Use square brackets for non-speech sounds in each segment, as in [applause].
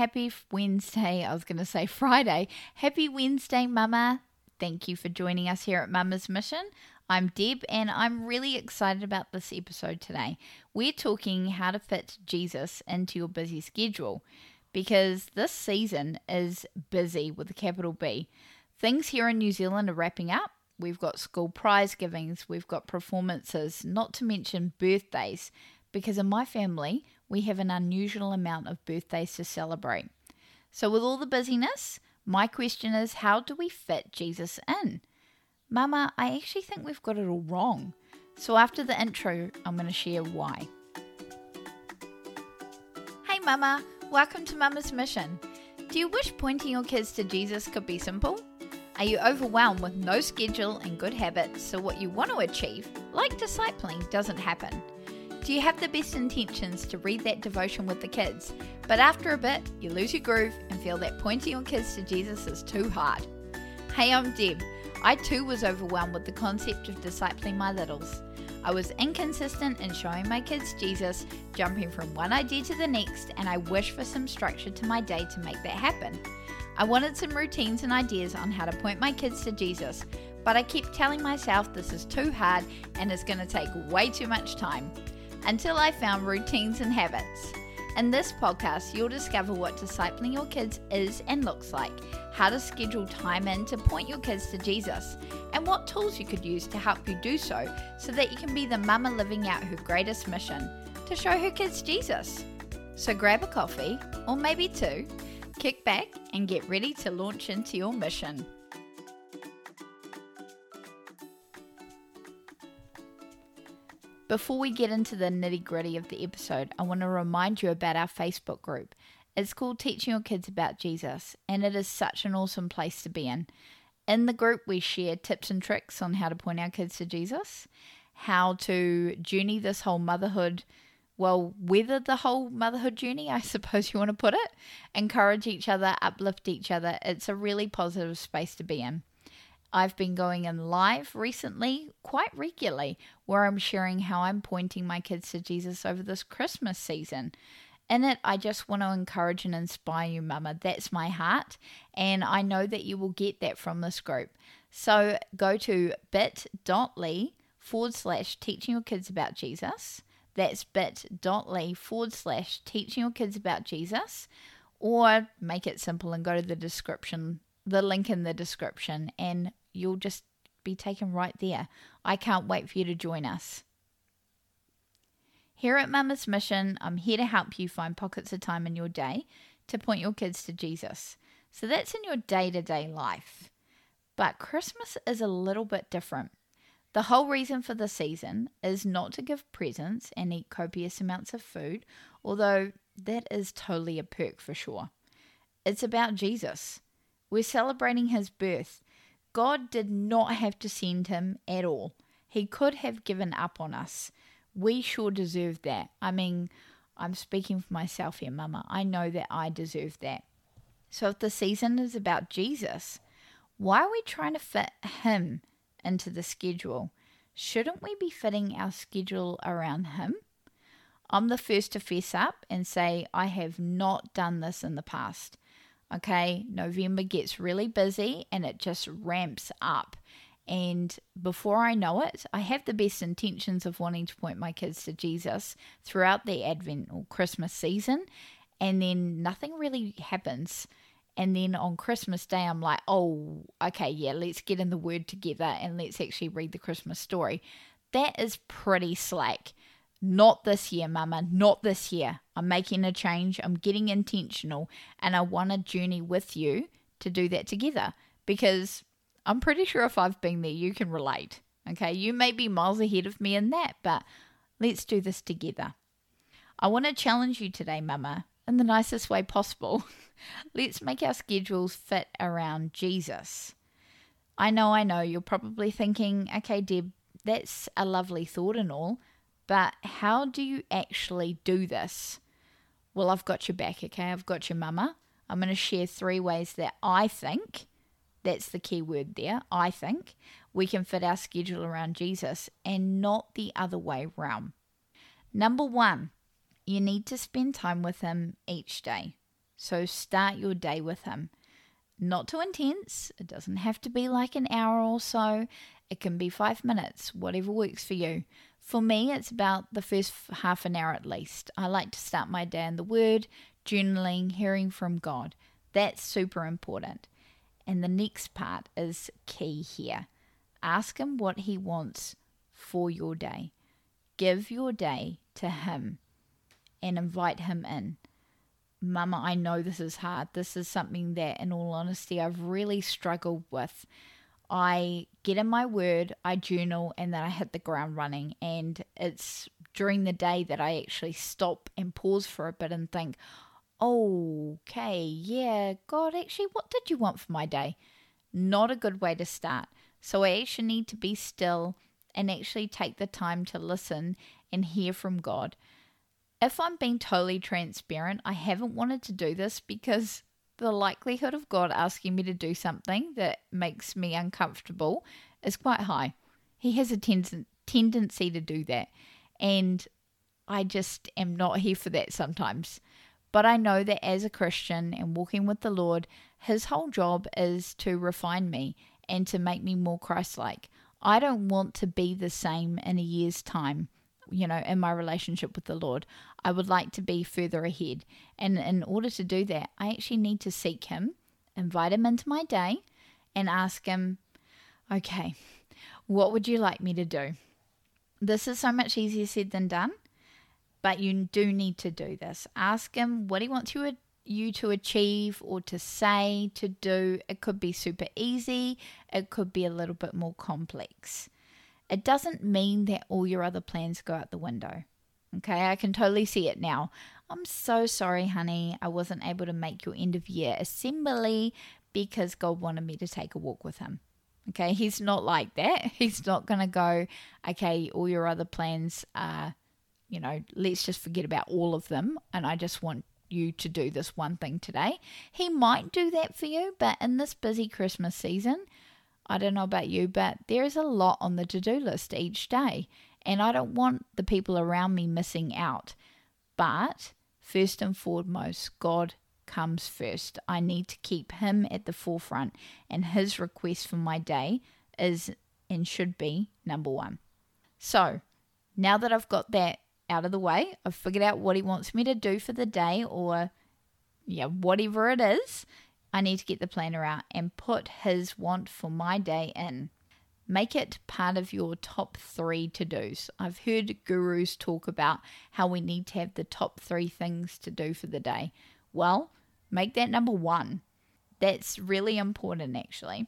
Happy Wednesday. I was going to say Friday. Happy Wednesday, Mama. Thank you for joining us here at Mama's Mission. I'm Deb, and I'm really excited about this episode today. We're talking how to fit Jesus into your busy schedule because this season is busy with a capital B. Things here in New Zealand are wrapping up. We've got school prize givings, we've got performances, not to mention birthdays, because in my family, we have an unusual amount of birthdays to celebrate. So, with all the busyness, my question is how do we fit Jesus in? Mama, I actually think we've got it all wrong. So, after the intro, I'm going to share why. Hey, Mama, welcome to Mama's Mission. Do you wish pointing your kids to Jesus could be simple? Are you overwhelmed with no schedule and good habits, so what you want to achieve, like discipling, doesn't happen? Do you have the best intentions to read that devotion with the kids, but after a bit, you lose your groove and feel that pointing your kids to Jesus is too hard? Hey, I'm Deb. I too was overwhelmed with the concept of discipling my littles. I was inconsistent in showing my kids Jesus, jumping from one idea to the next, and I wished for some structure to my day to make that happen. I wanted some routines and ideas on how to point my kids to Jesus, but I kept telling myself this is too hard and is going to take way too much time. Until I found routines and habits. In this podcast, you'll discover what discipling your kids is and looks like, how to schedule time in to point your kids to Jesus, and what tools you could use to help you do so so that you can be the mama living out her greatest mission to show her kids Jesus. So grab a coffee, or maybe two Kick back and get ready to launch into your mission. Before we get into the nitty gritty of the episode, I want to remind you about our Facebook group. It's called Teaching Your Kids About Jesus, and it is such an awesome place to be in. In the group, we share tips and tricks on how to point our kids to Jesus, how to journey this whole motherhood well, weather the whole motherhood journey, I [laughs] suppose you want to put it. Encourage each other, uplift each other. It's a really positive space to be in. I've been going in live recently, quite regularly, where I'm sharing how I'm pointing my kids to Jesus over this Christmas season. In it, I just want to encourage and inspire you, Mama. That's my heart, and I know that you will get that from this group. So go to bit.ly forward slash teaching your kids about Jesus that's bit.ly forward slash teaching your kids about Jesus. Or make it simple and go to the description, the link in the description, and you'll just be taken right there. I can't wait for you to join us. Here at Mama's Mission, I'm here to help you find pockets of time in your day to point your kids to Jesus. So that's in your day to day life. But Christmas is a little bit different. The whole reason for the season is not to give presents and eat copious amounts of food, although that is totally a perk for sure. It's about Jesus. We're celebrating his birth. God did not have to send him at all. He could have given up on us. We sure deserve that. I mean, I'm speaking for myself here, Mama. I know that I deserve that. So if the season is about Jesus, why are we trying to fit him into the schedule. Shouldn't we be fitting our schedule around Him? I'm the first to fess up and say, I have not done this in the past. Okay, November gets really busy and it just ramps up. And before I know it, I have the best intentions of wanting to point my kids to Jesus throughout the Advent or Christmas season, and then nothing really happens. And then on Christmas Day, I'm like, oh, okay, yeah, let's get in the word together and let's actually read the Christmas story. That is pretty slack. Not this year, Mama, not this year. I'm making a change, I'm getting intentional, and I want to journey with you to do that together because I'm pretty sure if I've been there, you can relate. Okay, you may be miles ahead of me in that, but let's do this together. I want to challenge you today, Mama, in the nicest way possible. [laughs] Let's make our schedules fit around Jesus. I know, I know, you're probably thinking, okay, Deb, that's a lovely thought and all, but how do you actually do this? Well, I've got your back, okay? I've got your mama. I'm going to share three ways that I think, that's the key word there, I think, we can fit our schedule around Jesus and not the other way round. Number one, you need to spend time with Him each day. So start your day with Him. Not too intense, it doesn't have to be like an hour or so, it can be five minutes, whatever works for you. For me, it's about the first half an hour at least. I like to start my day in the Word, journaling, hearing from God. That's super important. And the next part is key here. Ask Him what He wants for your day. Give your day to Him and invite Him in. Mama, I know this is hard. This is something that, in all honesty, I've really struggled with. I get in my word, I journal, and then I hit the ground running. And it's during the day that I actually stop and pause for a bit and think, okay, yeah, God, actually, what did you want for my day? Not a good way to start. So I actually need to be still and actually take the time to listen and hear from God. If I'm being totally transparent, I haven't wanted to do this because the likelihood of God asking me to do something that makes me uncomfortable is quite high. He has a ten- tendency to do that. And I just am not here for that sometimes. But I know that as a Christian and walking with the Lord, His whole job is to refine me and to make me more Christ like. I don't want to be the same in a year's time, you know, in my relationship with the Lord. I would like to be further ahead. And in order to do that, I actually need to seek Him, invite Him into my day, and ask Him, okay, what would you like me to do? This is so much easier said than done, but you do need to do this. Ask Him what He wants you to you to achieve or to say, to do. It could be super easy, it could be a little bit more complex. It doesn't mean that all your other plans go out the window. Okay, I can totally see it now. I'm so sorry, honey. I wasn't able to make your end of year assembly because God wanted me to take a walk with Him. Okay, He's not like that. [laughs] He's not going to go, okay, all your other plans are, you know, let's just forget about all of them. And I just want you to do this one thing today. He might do that for you, but in this busy Christmas season, I don't know about you, but there is a lot on the to do list each day, and I don't want the people around me missing out. But first and foremost, God comes first. I need to keep Him at the forefront, and His request for my day is and should be number one. So, now that I've got that out of the way. I've figured out what he wants me to do for the day or yeah, whatever it is. I need to get the planner out and put his want for my day in. Make it part of your top three to dos. I've heard gurus talk about how we need to have the top three things to do for the day. Well, make that number one. That's really important, actually.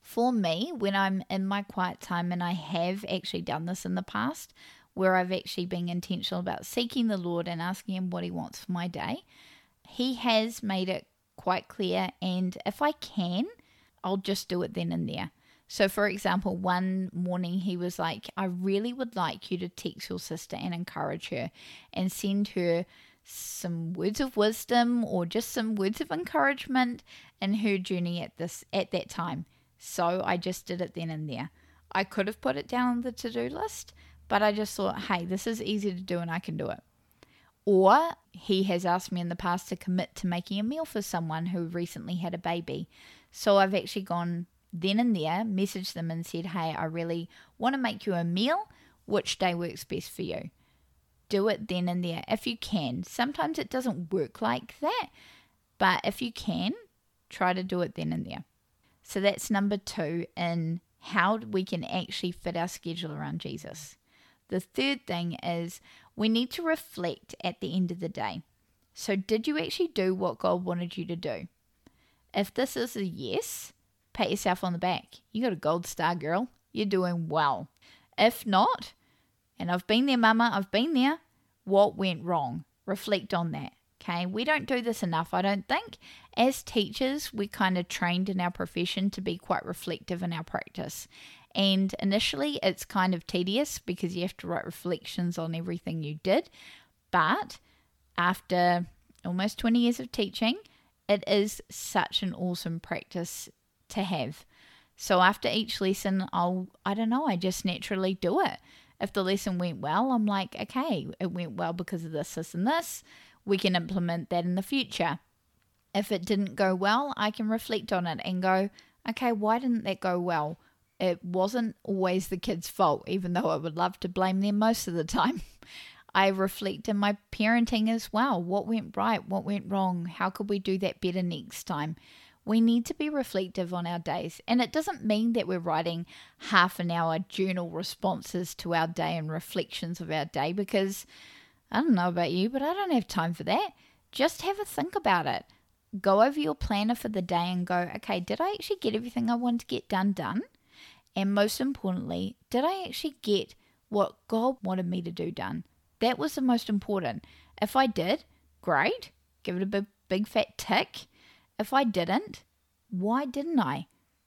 For me, when I'm in my quiet time, and I have actually done this in the past, where I've actually been intentional about seeking the Lord and asking Him what He wants for my day. He has made it quite clear, and if I can, I'll just do it then and there. So, for example, one morning he was like, I really would like you to text your sister and encourage her and send her some words of wisdom or just some words of encouragement in her journey at this at that time. So I just did it then and there. I could have put it down on the to-do list, but I just thought, hey, this is easy to do and I can do it. Or he has asked me in the past to commit to making a meal for someone who recently had a baby. So I've actually gone then and there, messaged them and said, hey, I really want to make you a meal. Which day works best for you? Do it then and there if you can. Sometimes it doesn't work like that, but if you can, try to do it then and there. So that's number two in how we can actually fit our schedule around Jesus. The third thing is we need to reflect at the end of the day. So, did you actually do what God wanted you to do? If this is a yes, pat yourself on the back. You got a gold star, girl. You're doing well. If not, and I've been there, mama, I've been there, what went wrong? Reflect on that. Okay, we don't do this enough, I don't think. As teachers, we're kind of trained in our profession to be quite reflective in our practice. And initially, it's kind of tedious because you have to write reflections on everything you did. But after almost 20 years of teaching, it is such an awesome practice to have. So after each lesson, I'll, I don't know, I just naturally do it. If the lesson went well, I'm like, okay, it went well because of this, this, and this. We can implement that in the future. If it didn't go well, I can reflect on it and go, okay, why didn't that go well? It wasn't always the kid's fault, even though I would love to blame them most of the time. [laughs] I reflect in my parenting as well. What went right? What went wrong? How could we do that better next time? We need to be reflective on our days. And it doesn't mean that we're writing half an hour journal responses to our day and reflections of our day because I don't know about you, but I don't have time for that. Just have a think about it. Go over your planner for the day and go, okay, did I actually get everything I wanted to get done done? And most importantly, did I actually get what God wanted me to do done? That was the most important. If I did, great. Give it a big, big fat tick. If I didn't, why didn't I?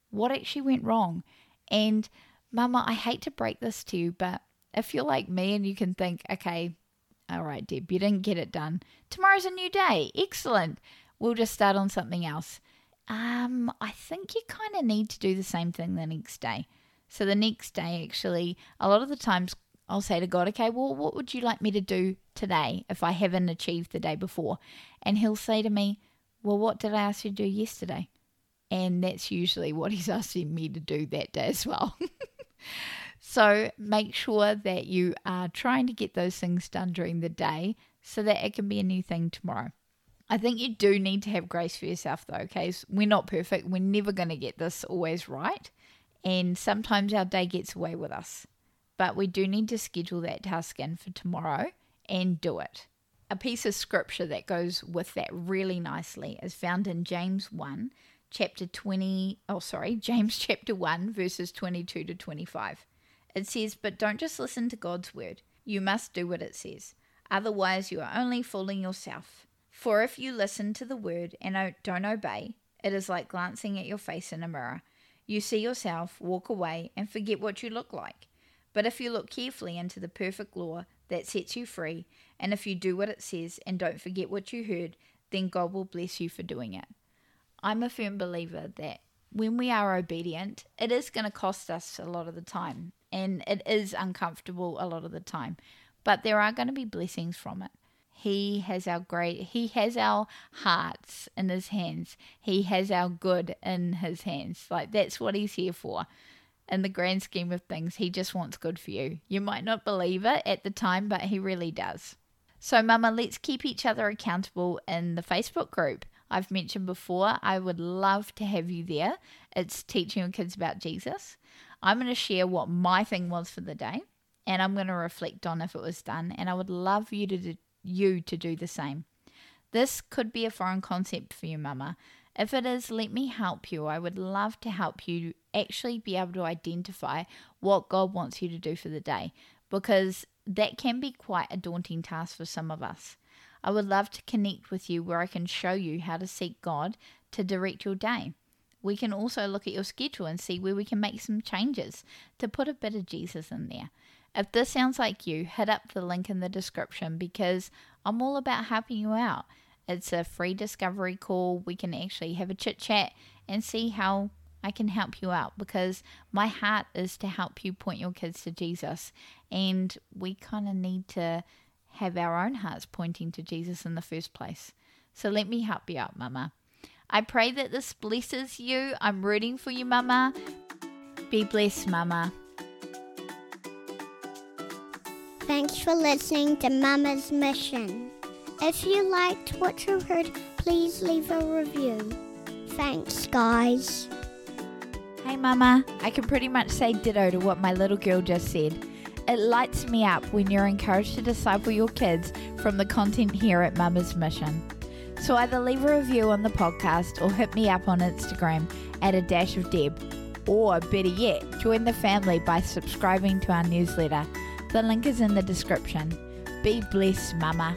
What actually went wrong? And, Mama, I hate to break this to you, but if you're like me and you can think, okay, all right, Deb, you didn't get it done. Tomorrow's a new day. Excellent. We'll just start on something else. Um, I think you kind of need to do the same thing the next day. So the next day, actually, a lot of the times I'll say to God, okay, well, what would you like me to do today if I haven't achieved the day before? And He'll say to me, well, what did I ask you to do yesterday? And that's usually what [laughs] He's asking me to do that day as well. [laughs] so make sure that you are trying to get those things done during the day so that it can be a new thing tomorrow. I think you do need to have grace for yourself, though, okay? We're not perfect. We're never going to get this always right. And sometimes our day gets away with us. But we do need to schedule that task in for tomorrow and do it. A piece of scripture that goes with that really nicely is found in James 1, chapter 20. Oh, sorry, [laughs] James chapter 1, verses 22 to 25. It says, But don't just listen to God's word, you must do what it says. Otherwise, you are only fooling yourself. For if you listen to the word and don't obey, it is like glancing at your face in a mirror. You see yourself, walk away, and forget what you look like. But if you look carefully into the perfect law that sets you free, and if you do what it says and don't forget what you heard, then God will bless you for doing it. I'm a firm believer that when we are obedient, it is going to cost us a lot of the time, and it is uncomfortable a lot of the time, but there are going to be blessings from it. He has our great, He has our hearts in His hands. He has our good in His hands. Like that's what He's here for. In the grand scheme of things, He just wants good for you. You might not believe it at the time, but He really does. So, Mama, let's keep each other accountable in the Facebook group. I've mentioned before, I would love to have you there. It's teaching your kids about Jesus. I'm going to share what my thing was for the day and I'm going to reflect on if it was done. And I would love you to you to do the same. This could be a foreign concept for you, Mama. If it is, let me help you. I would love to help you actually be able to identify what God wants you to do for the day because that can be quite a daunting task for some of us. I would love to connect with you where I can show you how to seek God to direct your day. We can also look at your schedule and see where we can make some changes to put a bit of Jesus in there. If this sounds like you, hit up the link in the description because I'm all about helping you out. It's a free discovery call. We can actually have a chit chat and see how I can help you out because my heart is to help you point your kids to Jesus. And we kind of need to have our own hearts pointing to Jesus in the first place. So let me help you out, Mama. I pray that this blesses you. I'm rooting for you, Mama. Be blessed, Mama. Thanks for listening to Mama's Mission. If you liked what you heard, please leave a review. Thanks, guys. Hey, Mama. I can pretty much say ditto to what my little girl just said. It lights me up when you're encouraged to disciple your kids from the content here at Mama's Mission. So either leave a review on the podcast or hit me up on Instagram at a dash of Deb. Or better yet, join the family by subscribing to our newsletter. The link is in the description. Be blessed, Mama.